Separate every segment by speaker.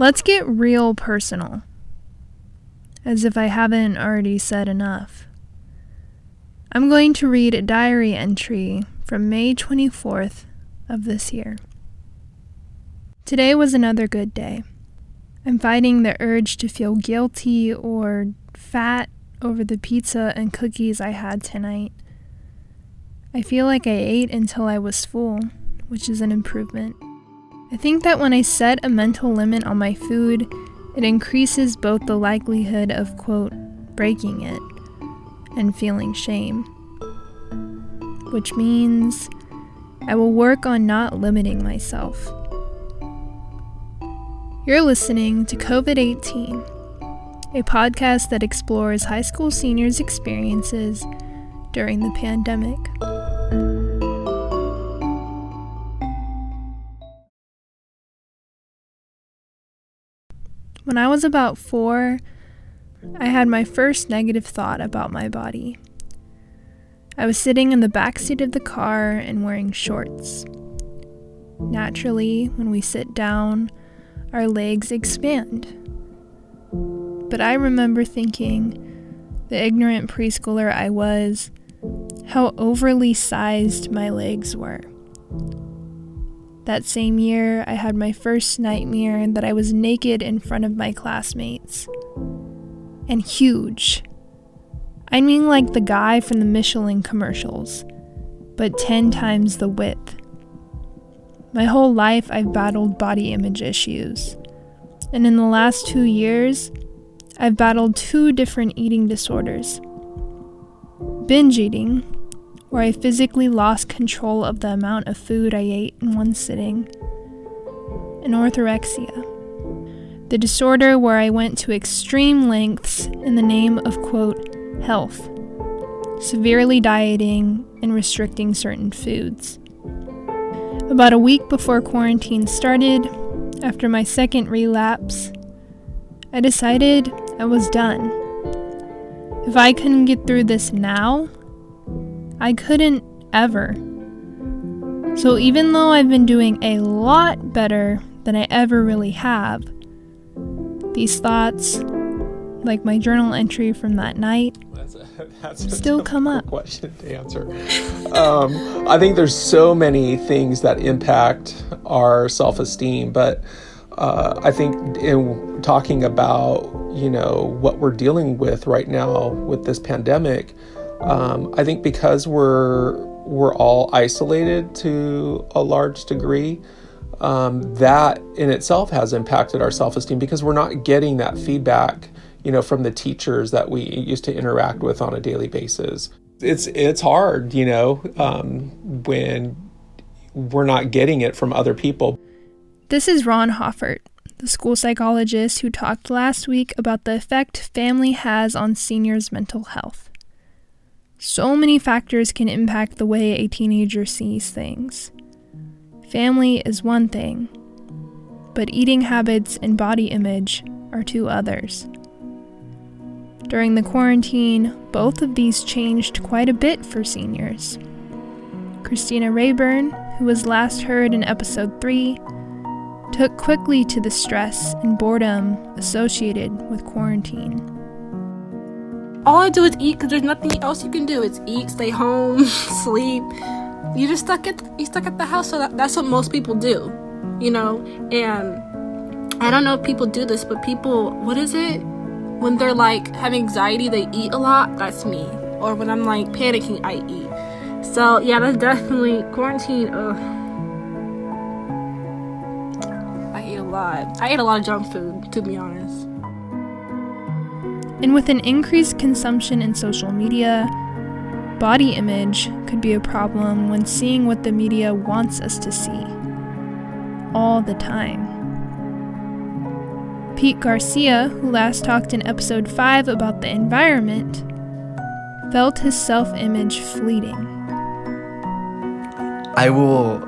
Speaker 1: Let's get real personal. As if I haven't already said enough. I'm going to read a diary entry from May 24th of this year. Today was another good day. I'm fighting the urge to feel guilty or fat over the pizza and cookies I had tonight. I feel like I ate until I was full, which is an improvement. I think that when I set a mental limit on my food, it increases both the likelihood of, quote, breaking it and feeling shame. Which means I will work on not limiting myself. You're listening to COVID 18, a podcast that explores high school seniors' experiences during the pandemic. When I was about four, I had my first negative thought about my body. I was sitting in the back seat of the car and wearing shorts. Naturally, when we sit down, our legs expand. But I remember thinking, the ignorant preschooler I was, how overly sized my legs were. That same year, I had my first nightmare that I was naked in front of my classmates. And huge. I mean, like the guy from the Michelin commercials, but 10 times the width. My whole life, I've battled body image issues. And in the last two years, I've battled two different eating disorders binge eating, where I physically lost control of the amount of food I ate in one sitting, and orthorexia, the disorder where I went to extreme lengths in the name of, quote, health, severely dieting and restricting certain foods. About a week before quarantine started, after my second relapse, I decided I was done. If I couldn't get through this now, I couldn't ever. So even though I've been doing a lot better than I ever really have, these thoughts, like my journal entry from that night, that's a, that's a still come up.
Speaker 2: Question to answer. Um, I think there's so many things that impact our self-esteem, but uh, I think in talking about you know what we're dealing with right now with this pandemic, um, I think because we're we're all isolated to a large degree, um, that in itself has impacted our self-esteem because we're not getting that feedback, you know, from the teachers that we used to interact with on a daily basis. It's it's hard, you know, um, when we're not getting it from other people.
Speaker 1: This is Ron Hoffert, the school psychologist who talked last week about the effect family has on seniors' mental health. So many factors can impact the way a teenager sees things. Family is one thing, but eating habits and body image are two others. During the quarantine, both of these changed quite a bit for seniors. Christina Rayburn, who was last heard in episode 3, took quickly to the stress and boredom associated with quarantine
Speaker 3: all I do is eat because there's nothing else you can do. It's eat, stay home, sleep. You're just stuck at you stuck at the house, so that, that's what most people do, you know. And I don't know if people do this, but people, what is it? When they're like having anxiety, they eat a lot. That's me. Or when I'm like panicking, I eat. So yeah, that's definitely quarantine. Ugh. I eat a lot. I ate a lot of junk food, to be honest.
Speaker 1: And with an increased consumption in social media, body image could be a problem when seeing what the media wants us to see all the time. Pete Garcia, who last talked in episode 5 about the environment, felt his self image fleeting.
Speaker 4: I will,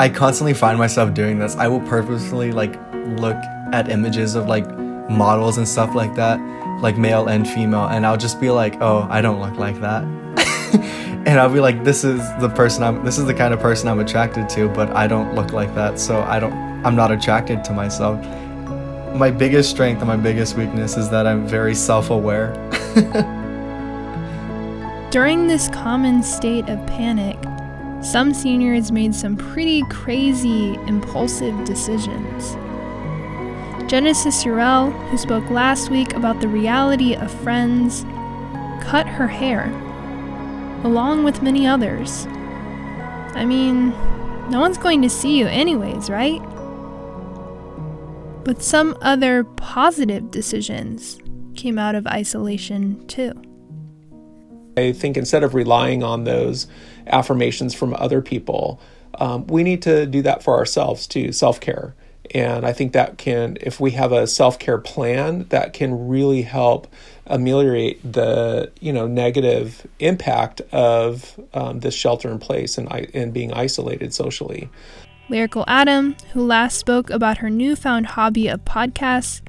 Speaker 4: I constantly find myself doing this. I will purposely like look at images of like models and stuff like that like male and female and I'll just be like, "Oh, I don't look like that." and I'll be like, "This is the person I'm this is the kind of person I'm attracted to, but I don't look like that, so I don't I'm not attracted to myself." my biggest strength and my biggest weakness is that I'm very self-aware.
Speaker 1: During this common state of panic, some seniors made some pretty crazy, impulsive decisions. Genesis Urel, who spoke last week about the reality of friends, cut her hair, along with many others. I mean, no one's going to see you, anyways, right? But some other positive decisions came out of isolation, too.
Speaker 2: I think instead of relying on those affirmations from other people, um, we need to do that for ourselves too, self care. And I think that can, if we have a self care plan, that can really help ameliorate the you know negative impact of um, this shelter in place and and being isolated socially.
Speaker 1: Lyrical Adam, who last spoke about her newfound hobby of podcasts,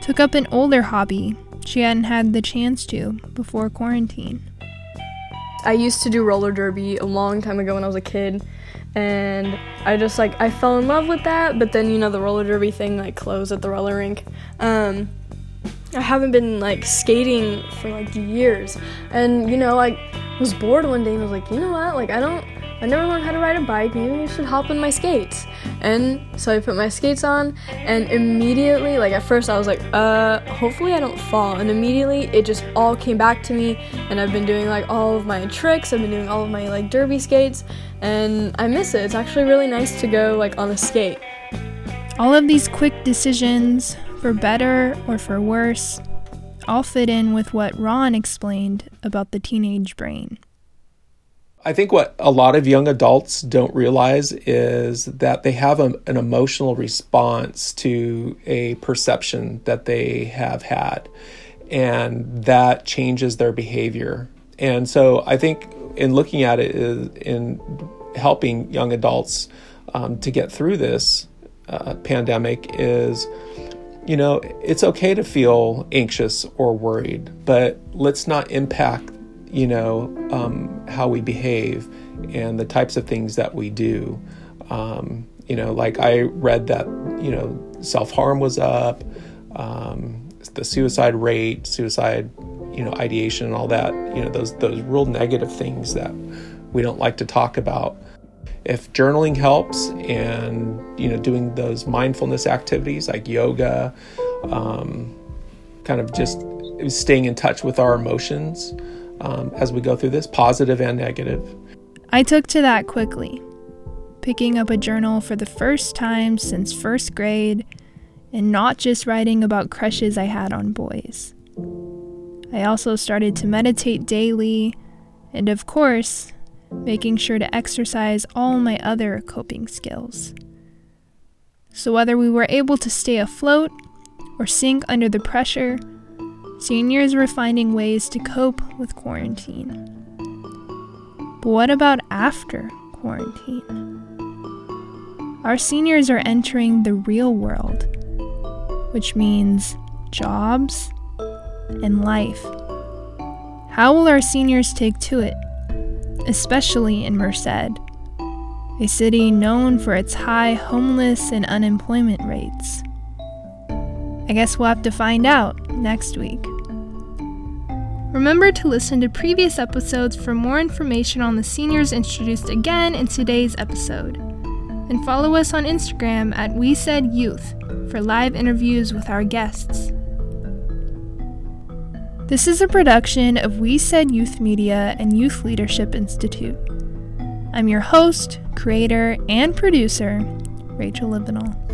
Speaker 1: took up an older hobby she hadn't had the chance to before quarantine.
Speaker 5: I used to do roller derby a long time ago when I was a kid, and I just like I fell in love with that. But then you know the roller derby thing like closed at the roller rink. Um, I haven't been like skating for like years, and you know I was bored one day and was like, you know what, like I don't I never learned how to ride a bike, maybe you should hop on my skates. And so I put my skates on, and immediately, like at first, I was like, uh, hopefully I don't fall. And immediately, it just all came back to me, and I've been doing like all of my tricks, I've been doing all of my like derby skates, and I miss it. It's actually really nice to go like on a skate.
Speaker 1: All of these quick decisions, for better or for worse, all fit in with what Ron explained about the teenage brain.
Speaker 2: I think what a lot of young adults don't realize is that they have a, an emotional response to a perception that they have had, and that changes their behavior. And so I think in looking at it in helping young adults um, to get through this uh, pandemic is you know, it's okay to feel anxious or worried, but let's not impact you know, um, how we behave and the types of things that we do. Um, you know, like I read that, you know, self harm was up, um, the suicide rate, suicide, you know, ideation and all that, you know, those, those real negative things that we don't like to talk about. If journaling helps and, you know, doing those mindfulness activities like yoga, um, kind of just staying in touch with our emotions, um, as we go through this, positive and negative.
Speaker 1: I took to that quickly, picking up a journal for the first time since first grade and not just writing about crushes I had on boys. I also started to meditate daily and, of course, making sure to exercise all my other coping skills. So, whether we were able to stay afloat or sink under the pressure, Seniors were finding ways to cope with quarantine. But what about after quarantine? Our seniors are entering the real world, which means jobs and life. How will our seniors take to it, especially in Merced, a city known for its high homeless and unemployment rates? I guess we'll have to find out next week. Remember to listen to previous episodes for more information on the seniors introduced again in today's episode. And follow us on Instagram at We'Ced Youth for live interviews with our guests. This is a production of We'Ced Youth Media and Youth Leadership Institute. I'm your host, creator, and producer, Rachel Livenall.